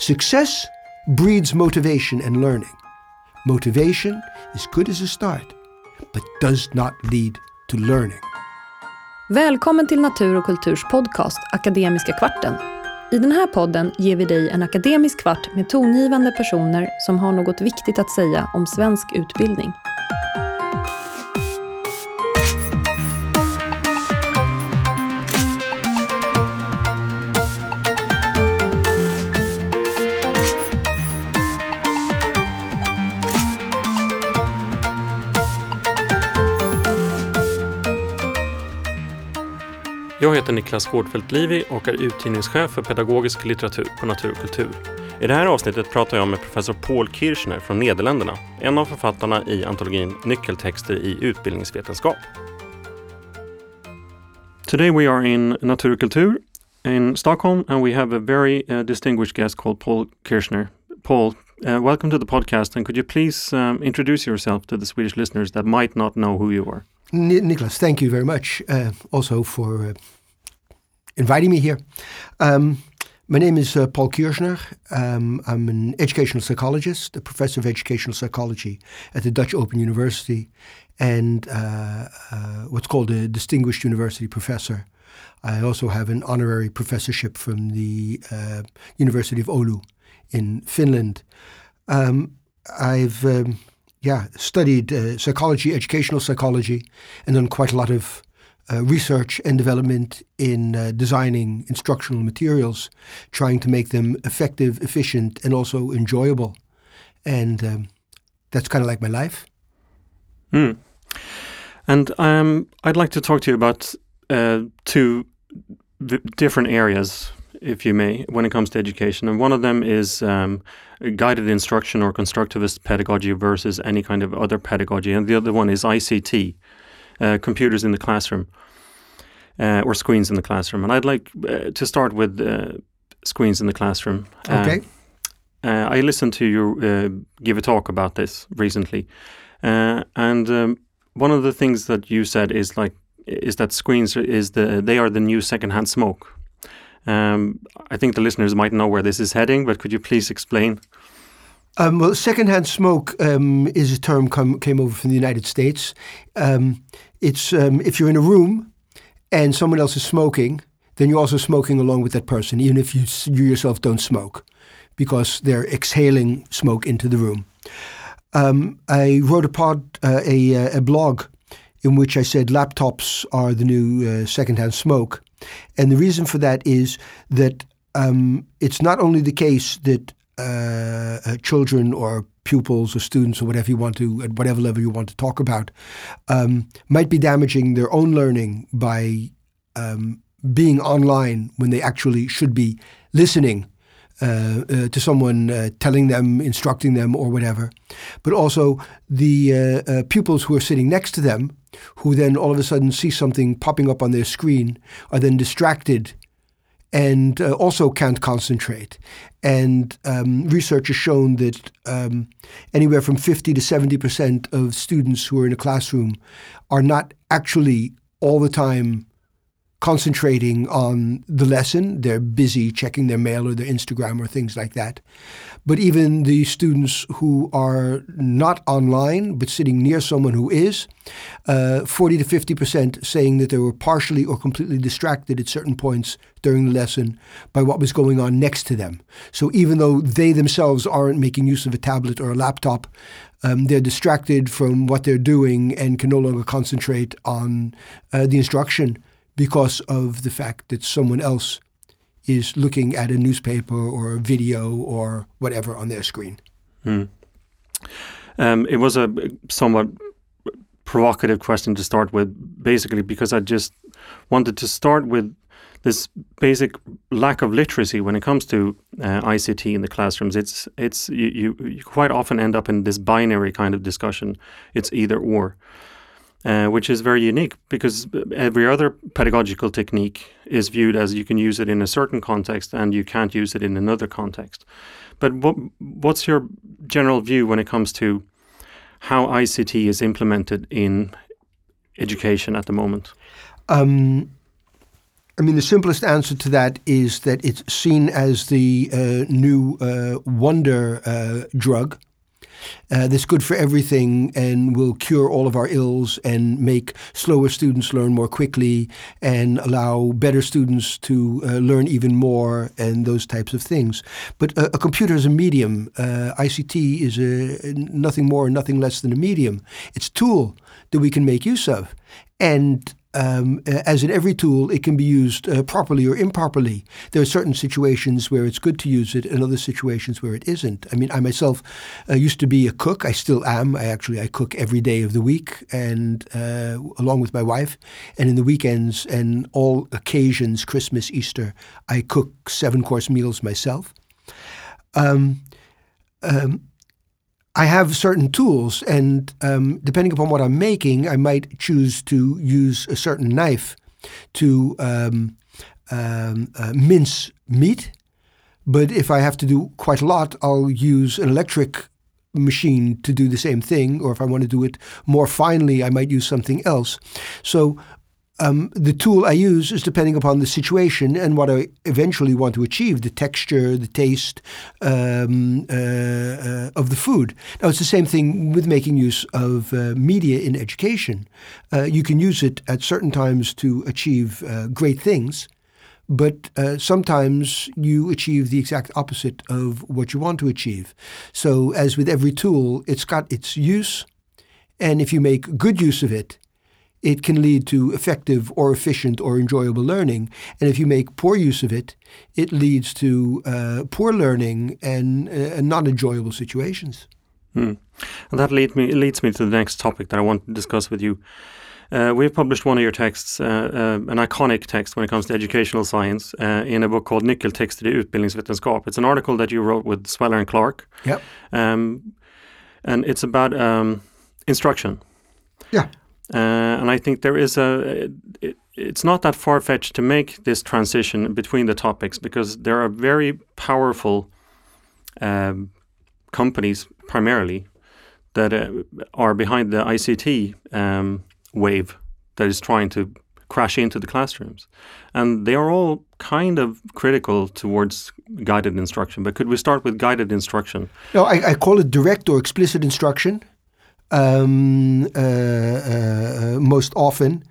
Success breeds motivation and learning. Motivation is good as a start, but does not lead to learning. Välkommen till Natur och kulturs podcast Akademiska kvarten. I den här podden ger vi dig en akademisk kvart med tongivande personer som har något viktigt att säga om svensk utbildning. Heter Niklas Hårdfeldt Livi och är utgivningschef för pedagogisk litteratur på Natur och kultur. I det här avsnittet pratar jag med professor Paul Kirchner från Nederländerna, en av författarna i antologin Nyckeltexter i utbildningsvetenskap. Today we are in Natur och kultur in Stockholm and we have a very uh, distinguished guest called Paul Kirchner. Paul, uh, welcome to the podcast and could you please um, introduce yourself to the Swedish listeners that might not know who you are? Niklas, thank you very much uh, also for uh, inviting me here. Um, my name is uh, Paul Kirschner. Um, I'm an educational psychologist, a professor of educational psychology at the Dutch Open University, and uh, uh, what's called a distinguished university professor. I also have an honorary professorship from the uh, University of Oulu in Finland. Um, I've um, yeah, studied uh, psychology, educational psychology, and done quite a lot of uh, research and development in uh, designing instructional materials, trying to make them effective, efficient, and also enjoyable. And um, that's kind of like my life. Mm. And um, I'd like to talk to you about uh, two different areas if you may, when it comes to education. And one of them is um, guided instruction or constructivist pedagogy versus any kind of other pedagogy. And the other one is ICT, uh, computers in the classroom, uh, or screens in the classroom. And I'd like uh, to start with uh, screens in the classroom. Uh, okay. I listened to you give a talk about this recently. and um, one of the things that you said is like is that screens is the they are the new secondhand smoke um, I think the listeners might know where this is heading, but could you please explain? Um, well, secondhand smoke um, is a term come, came over from the United States. Um, it's um, if you're in a room and someone else is smoking, then you're also smoking along with that person, even if you, you yourself don't smoke, because they're exhaling smoke into the room. Um, I wrote a pod, uh, a, uh, a blog in which I said laptops are the new uh, secondhand smoke. And the reason for that is that um, it's not only the case that uh, uh, children or pupils or students or whatever you want to, at whatever level you want to talk about, um, might be damaging their own learning by um, being online when they actually should be listening uh, uh, to someone uh, telling them, instructing them, or whatever. But also the uh, uh, pupils who are sitting next to them, who then all of a sudden see something popping up on their screen, are then distracted and uh, also can't concentrate. And um, research has shown that um, anywhere from 50 to 70% of students who are in a classroom are not actually all the time concentrating on the lesson. They're busy checking their mail or their Instagram or things like that. But even the students who are not online but sitting near someone who is, uh, 40 to 50% saying that they were partially or completely distracted at certain points during the lesson by what was going on next to them. So even though they themselves aren't making use of a tablet or a laptop, um, they're distracted from what they're doing and can no longer concentrate on uh, the instruction because of the fact that someone else is looking at a newspaper or a video or whatever on their screen. Hmm. Um, it was a somewhat provocative question to start with, basically, because I just wanted to start with this basic lack of literacy when it comes to uh, ICT in the classrooms. It's it's you, you, you quite often end up in this binary kind of discussion. It's either or. Uh, which is very unique because every other pedagogical technique is viewed as you can use it in a certain context and you can't use it in another context. But what, what's your general view when it comes to how ICT is implemented in education at the moment? Um, I mean, the simplest answer to that is that it's seen as the uh, new uh, wonder uh, drug. Uh, that's good for everything and will cure all of our ills and make slower students learn more quickly and allow better students to uh, learn even more and those types of things. But a, a computer is a medium. Uh, ICT is a, nothing more, and nothing less than a medium. It's a tool that we can make use of. And um, as in every tool, it can be used uh, properly or improperly. There are certain situations where it's good to use it, and other situations where it isn't. I mean, I myself uh, used to be a cook. I still am. I actually I cook every day of the week, and uh, along with my wife, and in the weekends and all occasions, Christmas, Easter, I cook seven course meals myself. Um, um, I have certain tools, and um, depending upon what I'm making, I might choose to use a certain knife to um, um, uh, mince meat. But if I have to do quite a lot, I'll use an electric machine to do the same thing. Or if I want to do it more finely, I might use something else. So um, the tool I use is depending upon the situation and what I eventually want to achieve the texture, the taste um, uh, uh, of the food. Now, it's the same thing with making use of uh, media in education. Uh, you can use it at certain times to achieve uh, great things, but uh, sometimes you achieve the exact opposite of what you want to achieve. So, as with every tool, it's got its use, and if you make good use of it, it can lead to effective or efficient or enjoyable learning. And if you make poor use of it, it leads to uh, poor learning and, uh, non enjoyable situations. Hmm. And that lead me, leads me to the next topic that I want to discuss with you. Uh, we've published one of your texts, uh, uh, an iconic text when it comes to educational science, uh, in a book called Nyckeltexter i utbildningsvetenskap. It's an article that you wrote with Sweller and Clark. Yep. Um, and it's about um, instruction. Yeah. Uh, and I think there is a, it, it's not that far fetched to make this transition between the topics because there are very powerful um, companies primarily that uh, are behind the ICT um, wave that is trying to crash into the classrooms. And they are all kind of critical towards guided instruction. But could we start with guided instruction? No, I, I call it direct or explicit instruction um, uh, uh, most often.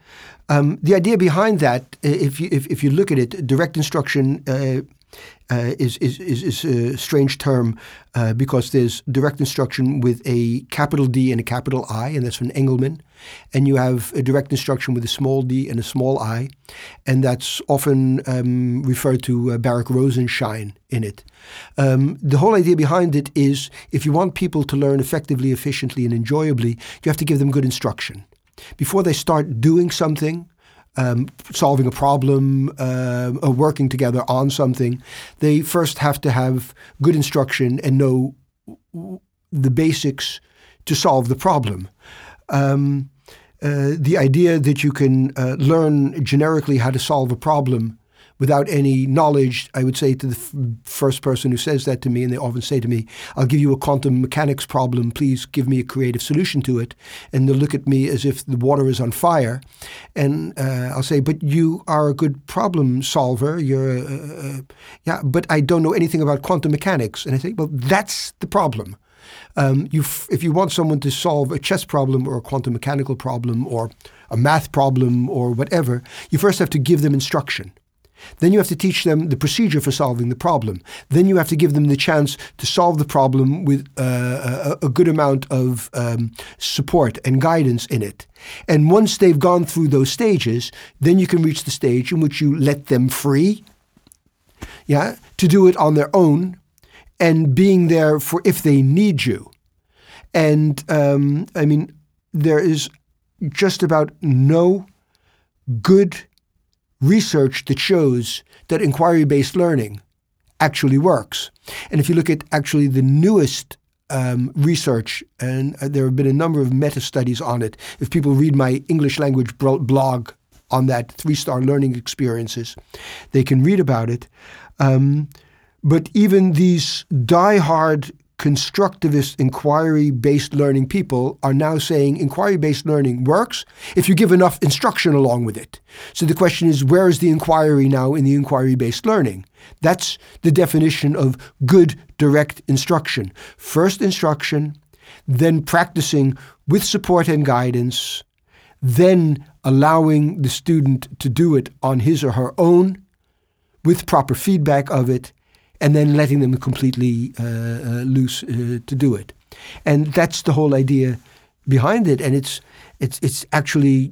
Um, the idea behind that, if you if, if you look at it, direct instruction uh, is, is, is, a strange term uh, because there's direct instruction with a capital D and a capital I, and that's from Engelmann. And you have a direct instruction with a small d and a small i, and that's often um, referred to uh, Baruch Rosenshine in it. Um, the whole idea behind it is if you want people to learn effectively, efficiently, and enjoyably, you have to give them good instruction. Before they start doing something, um, solving a problem uh, or working together on something, they first have to have good instruction and know the basics to solve the problem. Um, uh, the idea that you can uh, learn generically how to solve a problem without any knowledge, I would say to the f- first person who says that to me, and they often say to me, I'll give you a quantum mechanics problem, please give me a creative solution to it. And they'll look at me as if the water is on fire. And uh, I'll say, but you are a good problem solver. You're, uh, uh, yeah, but I don't know anything about quantum mechanics. And I say, well, that's the problem. Um, you f- if you want someone to solve a chess problem or a quantum mechanical problem or a math problem or whatever, you first have to give them instruction. Then you have to teach them the procedure for solving the problem. Then you have to give them the chance to solve the problem with uh, a, a, good amount of um, support and guidance in it. And once they've gone through those stages, then you can reach the stage in which you let them free, yeah, to do it on their own, and being there for if they need you. And um, I mean, there is just about no good research that shows that inquiry based learning actually works. And if you look at actually the newest um, research, and uh, there have been a number of meta studies on it, if people read my English language blog on that three star learning experiences, they can read about it. Um, but even these die-hard constructivist inquiry based learning people are now saying inquiry based learning works if you give enough instruction along with it. So the question is where is the inquiry now in the inquiry based learning? That's the definition of good direct instruction. First instruction, then practicing with support and guidance, then allowing the student to do it on his or her own with proper feedback of it, and then letting them completely uh, uh, loose uh, to do it. And that's the whole idea behind it. And it's it's it's actually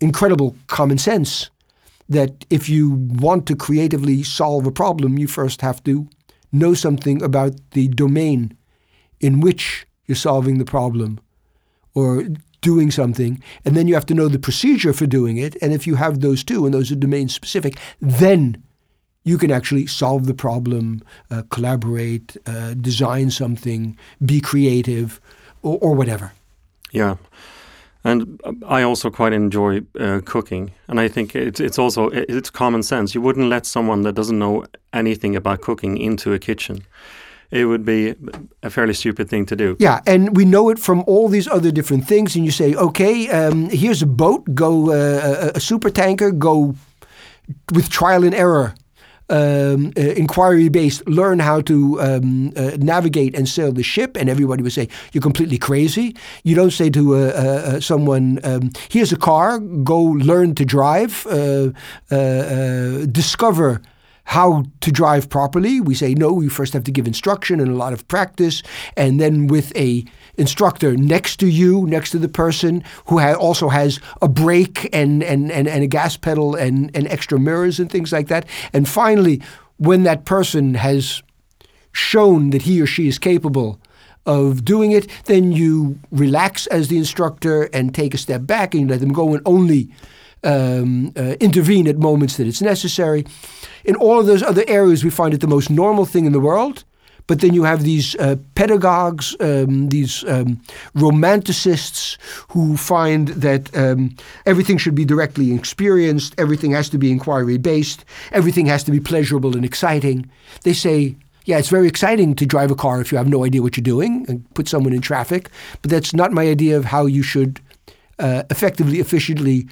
incredible common sense that if you want to creatively solve a problem, you first have to know something about the domain in which you're solving the problem or doing something, and then you have to know the procedure for doing it. And if you have those two, and those are domain specific, then you can actually solve the problem, uh, collaborate, uh, design something, be creative, or, or, whatever. Yeah. And I also quite enjoy uh, cooking, and I think it's it's also it's common sense. You wouldn't let someone that doesn't know anything about cooking into a kitchen it would be a fairly stupid thing to do. Yeah, and we know it from all these other different things. And you say, okay, um, here's a boat, go uh, a, a super tanker, go with trial and error um, uh, inquiry based, learn how to um, uh, navigate and sail the ship, and everybody would say, You're completely crazy. You don't say to uh, uh, uh someone, um, Here's a car, go learn to drive, uh, discover how to drive properly. We say no, you first have to give instruction and a lot of practice, and then with a instructor next to you, next to the person who ha- also has a brake and, and, and, and a gas pedal and, and extra mirrors and things like that. And finally, when that person has shown that he or she is capable of doing it, then you relax as the instructor and take a step back and you let them go and only um, uh, intervene at moments that it's necessary. In all of those other areas, we find it the most normal thing in the world. But then you have these uh, pedagogues, um, these um, romanticists who find that um, everything should be directly experienced, everything has to be inquiry based, everything has to be pleasurable and exciting. They say, yeah, it's very exciting to drive a car if you have no idea what you're doing and put someone in traffic, but that's not my idea of how you should uh, effectively, efficiently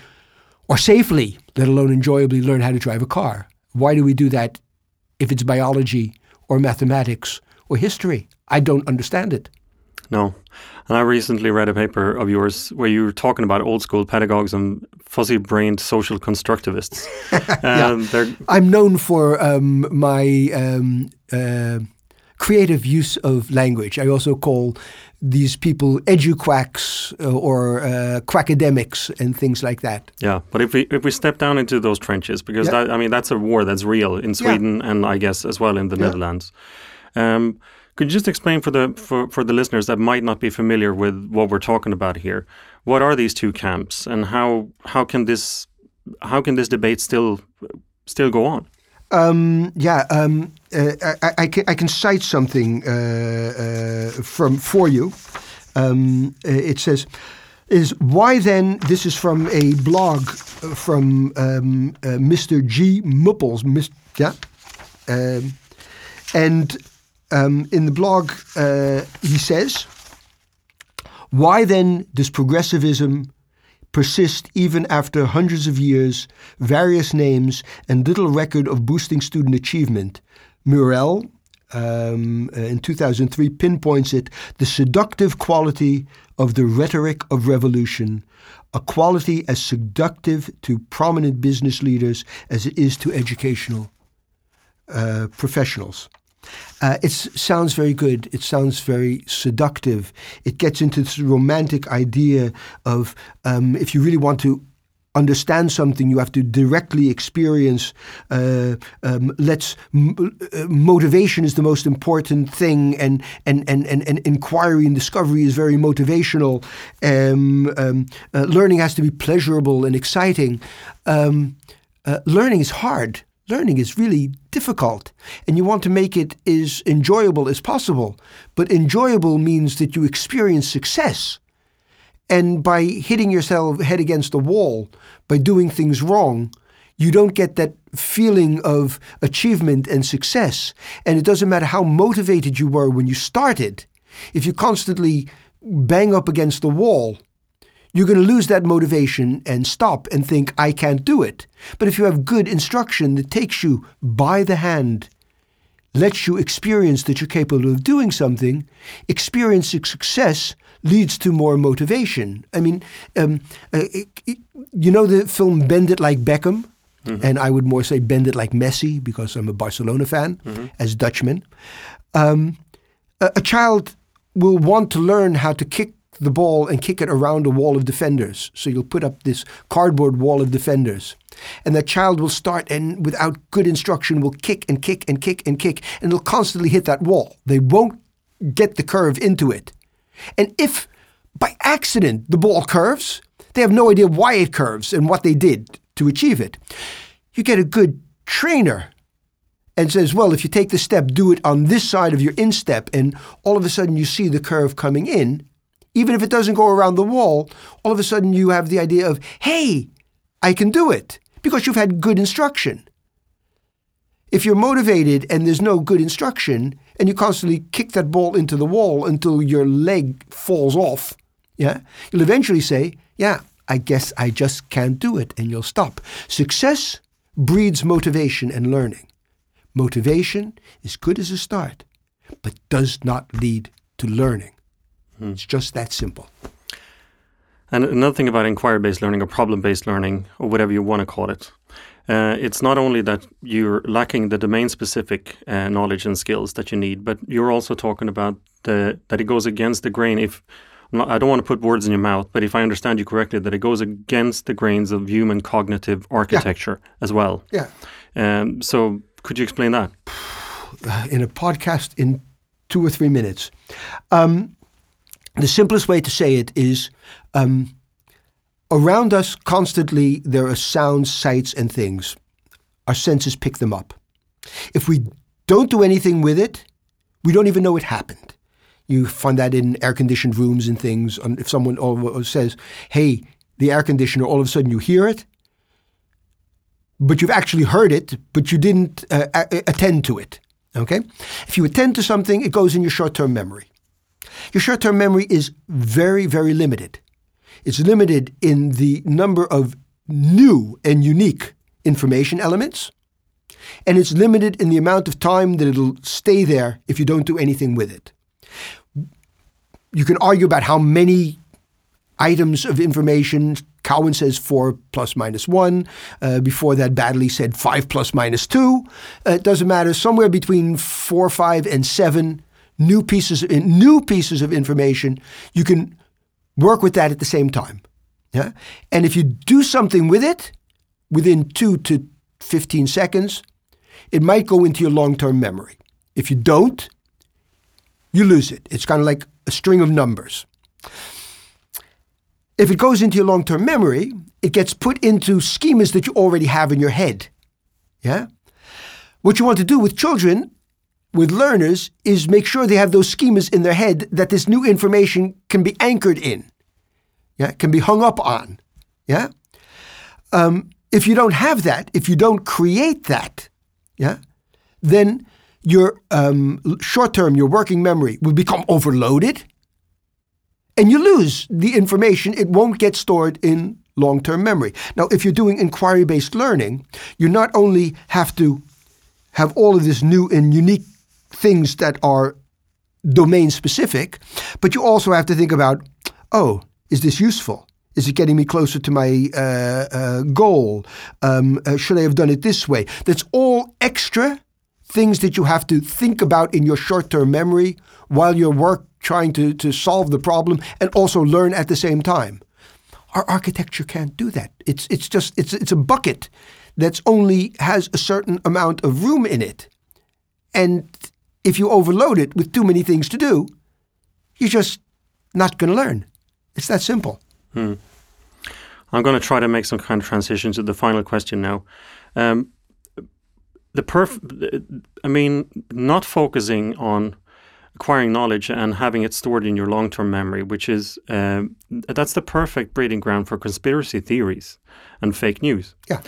or safely, let alone enjoyably, learn how to drive a car. Why do we do that if it's biology or mathematics or history? I don't understand it. No. And I recently read a paper of yours where you were talking about old school pedagogues and fuzzy brained social constructivists. yeah. I'm known for um, my um, uh, creative use of language. I also call these people eduquacks uh, or uh, quackademics and things like that. Yeah, but if we if we step down into those trenches, because yeah. that, I mean that's a war that's real in Sweden yeah. and I guess as well in the. Netherlands. Um, could you just explain for the for, for the listeners that might not be familiar with what we're talking about here? What are these two camps, and how how can this how can this debate still still go on? Um, yeah, um, uh, I, I, can, I can cite something uh, uh, from for you. Um, uh, it says, "Is why then?" This is from a blog from um, uh, Mr. G. Mupples. Mis- yeah, um, and um, in the blog uh, he says, "Why then does progressivism?" persist even after hundreds of years, various names, and little record of boosting student achievement. Murrell, um, uh, in 2003, pinpoints it the seductive quality of the rhetoric of revolution, a quality as seductive to prominent business leaders as it is to educational uh, professionals. Uh, it sounds very good. It sounds very seductive. It gets into this romantic idea of um, if you really want to understand something, you have to directly experience. Uh, um, let's uh, motivation is the most important thing, and and, and, and, and inquiry and discovery is very motivational. Um, um uh, learning has to be pleasurable and exciting. Um, uh, learning is hard learning is really difficult and you want to make it as enjoyable as possible. But enjoyable means that you experience success. And by hitting yourself head against the wall, by doing things wrong, you don't get that feeling of achievement and success. And it doesn't matter how motivated you were when you started. If you constantly bang up against the wall, you're going to lose that motivation and stop and think, I can't do it. But if you have good instruction that takes you by the hand, lets you experience that you're capable of doing something, experiencing success leads to more motivation. I mean, um, uh, you know the film Bend It Like Beckham? Mm-hmm. And I would more say Bend It Like Messi because I'm a Barcelona fan mm-hmm. as Dutchman. Um, a, a child will want to learn how to kick the ball and kick it around a wall of defenders. So you'll put up this cardboard wall of defenders. And that child will start and without good instruction will kick and kick and kick and kick and they'll constantly hit that wall. They won't get the curve into it. And if by accident the ball curves, they have no idea why it curves and what they did to achieve it. You get a good trainer and says, well, if you take the step, do it on this side of your instep, and all of a sudden you see the curve coming in, even if it doesn't go around the wall, all of a sudden you have the idea of, hey, I can do it because you've had good instruction. If you're motivated and there's no good instruction and you constantly kick that ball into the wall until your leg falls off, yeah, you'll eventually say, yeah, I guess I just can't do it and you'll stop. Success breeds motivation and learning. Motivation is good as a start, but does not lead to learning. Mm. It's just that simple. And another thing about inquiry based learning or problem based learning, or whatever you want to call it, uh, it's not only that you're lacking the domain specific uh, knowledge and skills that you need, but you're also talking about the, that it goes against the grain. If I don't want to put words in your mouth, but if I understand you correctly, that it goes against the grains of human cognitive architecture yeah. as well. Yeah. Um, so could you explain that? In a podcast in two or three minutes. Um, the simplest way to say it is um, around us constantly there are sounds, sights, and things. Our senses pick them up. If we don't do anything with it, we don't even know it happened. You find that in air conditioned rooms and things. If someone says, hey, the air conditioner, all of a sudden you hear it, but you've actually heard it, but you didn't uh, attend to it. Okay? If you attend to something, it goes in your short term memory. Your short term memory is very, very limited. It's limited in the number of new and unique information elements, and it's limited in the amount of time that it'll stay there if you don't do anything with it. You can argue about how many items of information. Cowan says four plus minus one. Uh, before that, Baddeley said five plus minus two. Uh, it doesn't matter. Somewhere between four, five, and seven new pieces of, new pieces of information, you can work with that at the same time. Yeah? And if you do something with it within two to 15 seconds, it might go into your long term memory. If you don't, you lose it. It's kind of like a string of numbers. If it goes into your long term memory, it gets put into schemas that you already have in your head. Yeah? What you want to do with children with learners is make sure they have those schemas in their head that this new information can be anchored in, yeah, can be hung up on, yeah. Um, if you don't have that, if you don't create that, yeah, then your um, short term, your working memory will become overloaded, and you lose the information. It won't get stored in long term memory. Now, if you're doing inquiry based learning, you not only have to have all of this new and unique things that are domain specific, but you also have to think about, oh, is this useful? Is it getting me closer to my uh, uh, goal? Um, uh, should I have done it this way? That's all extra things that you have to think about in your short term memory while you're work trying to, to solve the problem and also learn at the same time. Our architecture can't do that. It's, it's just it's, it's a bucket that's only has a certain amount of room in it. And if you overload it with too many things to do, you're just not going to learn. It's that simple. Hmm. I'm going to try to make some kind of transition to the final question now. Um, the perf, I mean, not focusing on acquiring knowledge and having it stored in your long-term memory, which is um, that's the perfect breeding ground for conspiracy theories and fake news. Yeah,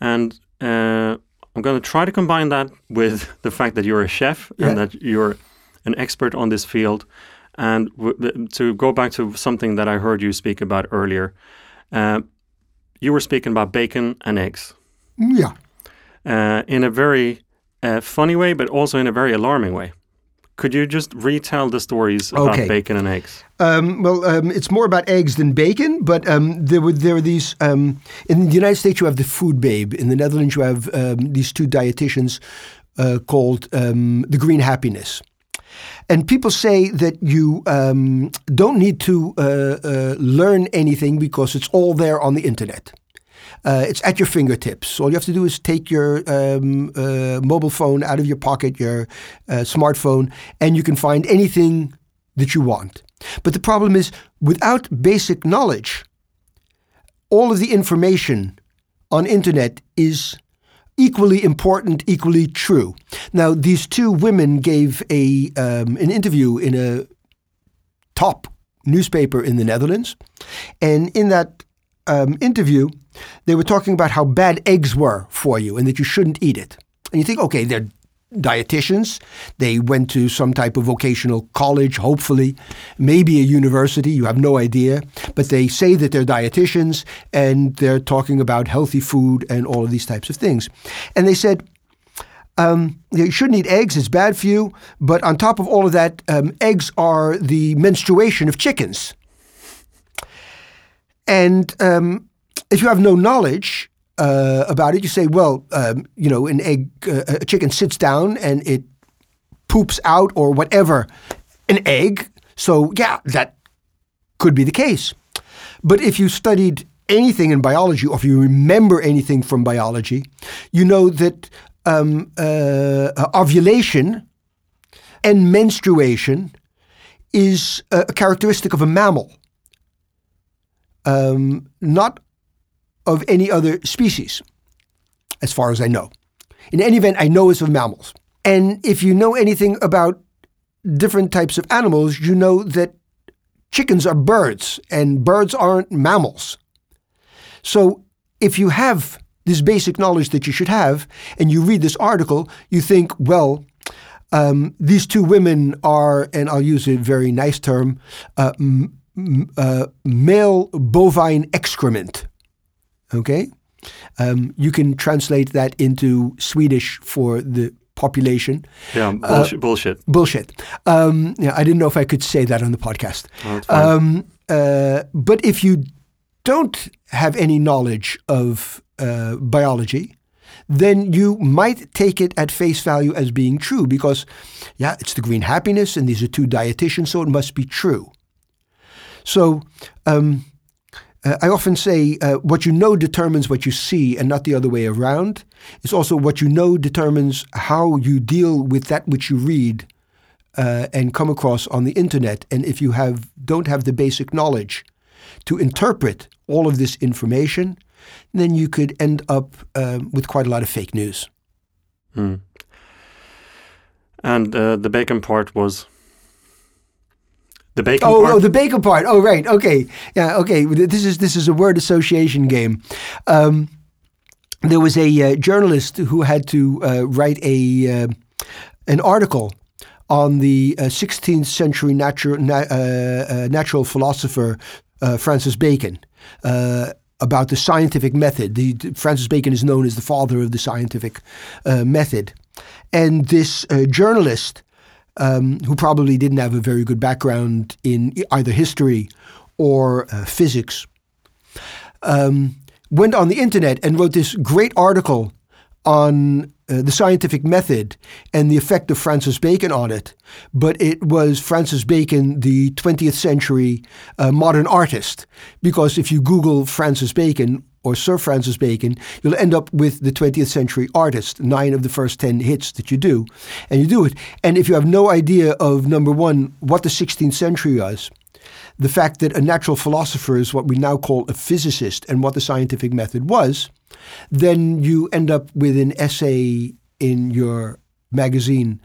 and uh, I'm going to try to combine that with the fact that you're a chef Yeah. and that you're an expert on this field. And w- to go back to something that I heard you speak about earlier, uh, you were speaking about bacon and eggs Yeah. uh, in a very uh, funny way, but also in a very alarming way. Could you just retell the stories about bacon and eggs? Um, well, um, it's more about eggs than bacon, but um, there were there are these. Um, in the United States, you have the Food Babe. In the Netherlands, you have um, these two dietitians uh, called um, the Green Happiness. And people say that you um, don't need to uh, uh, learn anything because it's all there on the internet. Uh, it's at your fingertips. All you have to do is take your um, uh, mobile phone out of your pocket, your uh, smartphone, and you can find anything that you want. But the problem is, without basic knowledge, all of the information on internet is equally important, equally true. Now, these two women gave a um, an interview in a top newspaper in the Netherlands, and in that um, interview, they were talking about how bad eggs were for you and that you shouldn't eat it. And you think, okay, they're dietitians. They went to some type of vocational college, hopefully, maybe a university, you have no idea. But they say that they're dietitians and they're talking about healthy food and all of these types of things. And they said, um, you shouldn't eat eggs, it's bad for you. But on top of all of that, um, eggs are the menstruation of chickens. And um, if you have no knowledge uh, about it, you say, well, um, you know, an egg, uh, a chicken sits down and it poops out or whatever an egg. So, yeah, that could be the case. But if you studied anything in biology or if you remember anything from biology, you know that um, uh, ovulation and menstruation is a characteristic of a mammal um, not of any other species, as far as I know. In any event, I know it's of mammals. And if you know anything about different types of animals, you know that chickens are birds and birds aren't mammals. So if you have this basic knowledge that you should have and you read this article, you think, well, um, these two women are, and I'll use a very nice term, uh, m- uh, male bovine excrement. Okay? Um, you can translate that into Swedish for the population. Yeah, bullshit. bullshit. Bullshit. Um, yeah, I didn't know if I could say that on the podcast. Fine. Um, uh, but if you don't have any knowledge of uh, biology, then you might take it at face value as being true because, yeah, it's the green happiness and these are two dietitians, so it must be true. So um, uh, I often say uh, what you know determines what you see and not the other way around. It's also what you know determines how you deal with that which you read uh, and come across on the internet. And if you have don't have the basic knowledge to interpret all of this information, then you could end up um, with quite a lot of fake news. Mm. And uh, the bacon part was the bacon Oh, part. oh, the bacon part. Oh, right. Okay. Yeah. Okay. This is this is a word association game. Um, there was a uh, journalist who had to uh, write a uh, an article on the uh, 16th century natural na- uh, uh, natural philosopher uh, Francis Bacon. Uh, about the scientific method. The, Francis Bacon is known as the father of the scientific uh, method. And this uh, journalist um, who probably didn't have a very good background in either history or uh, physics, um, went on the internet and wrote this great article on uh, the scientific method and the effect of Francis Bacon on it. But it was Francis Bacon, the 20th century uh, modern artist, because if you Google Francis Bacon, or Sir Francis Bacon, you'll end up with the 20th century artist, nine of the first 10 hits that you do, and you do it. And if you have no idea of, number one, what the 16th century was, the fact that a natural philosopher is what we now call a physicist and what the scientific method was, then you end up with an essay in your magazine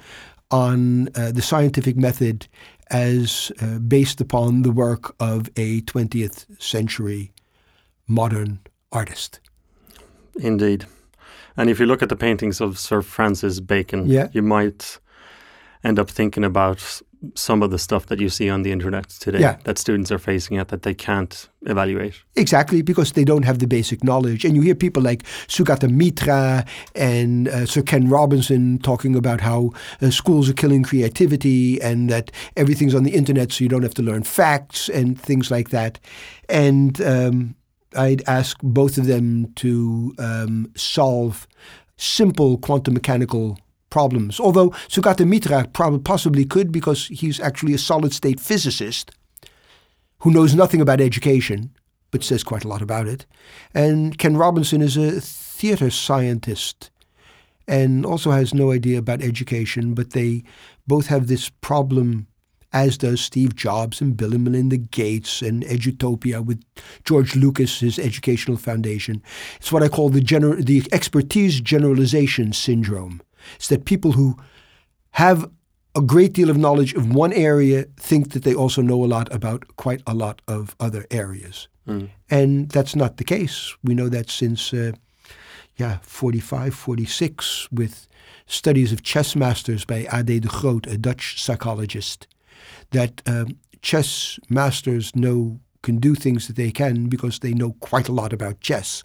on uh, the scientific method as uh, based upon the work of a 20th century modern artist. Indeed. And if you look at the paintings of Sir Francis Bacon, Yeah. you might end up thinking about some of the stuff that you see on the internet today Yeah. that students are facing at that they can't evaluate. Exactly, because they don't have the basic knowledge. And you hear people like Sugata Mitra and uh, Sir Ken Robinson talking about how uh, schools are killing creativity and that everything's on the internet so you don't have to learn facts and things like that. And um, I'd ask both of them to um, solve simple quantum mechanical problems. Although Sugata Mitra prob- possibly could because he's actually a solid state physicist who knows nothing about education, but says quite a lot about it. And Ken Robinson is a theater scientist and also has no idea about education, but they both have this problem, as does Steve Jobs and Bill and Melinda Gates and Edutopia with George Lucas, his educational foundation. It's what I call the, gener- the expertise generalization syndrome. It's that people who have a great deal of knowledge of one area think that they also know a lot about quite a lot of other areas. And that's not the case. We know that since, uh, yeah, 45, 46, with studies of chess masters by A.D. de Groot, a Dutch psychologist, that um, chess masters know can do things that they can because they know quite a lot about chess.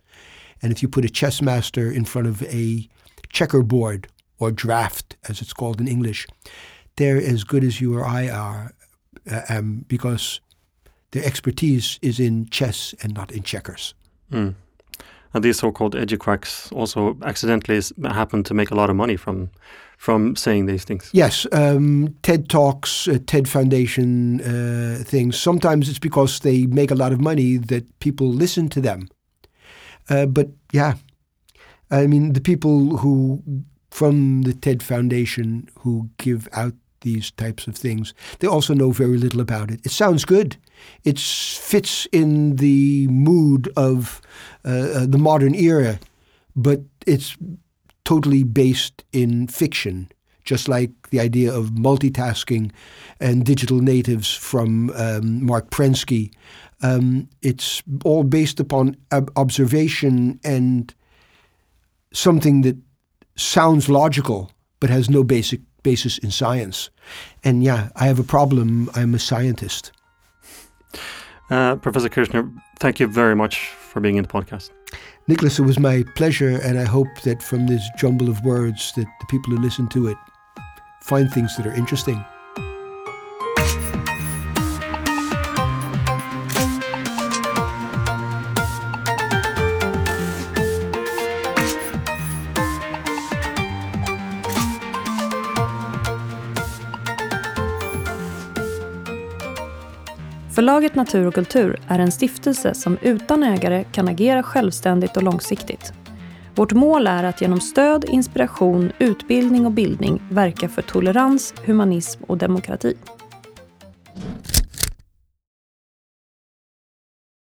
And if you put a chess master in front of a checkerboard or draft, as it's called in English, they're as good as you or I are uh, um, because their expertise is in chess and not in checkers. Mm. And these so-called eduquacks also accidentally happen to make a lot of money from from saying these things. Yes, um, TED Talks, uh, TED Foundation uh, things. Sometimes it's because they make a lot of money that people listen to them. Uh, but yeah, I mean, the people who from the TED Foundation who give out these types of things, they also know very little about it. It sounds good. It fits in the mood of uh, uh, the modern era, but it's totally based in fiction, just like the idea of multitasking and digital natives from um, Marc Prensky. Um, it's all based upon ob- observation and something that sounds logical but has no basic basis in science. And yeah, I have a problem. I'm a scientist. Uh, Professor Kirschner, thank you very much for being in the podcast. Nicholas, it was my pleasure, and I hope that from this jumble of words that the people who listen to it find things that are interesting. Bolaget Natur och kultur är en stiftelse som utan ägare kan agera självständigt och långsiktigt. Vårt mål är att genom stöd, inspiration, utbildning och bildning verka för tolerans, humanism och demokrati.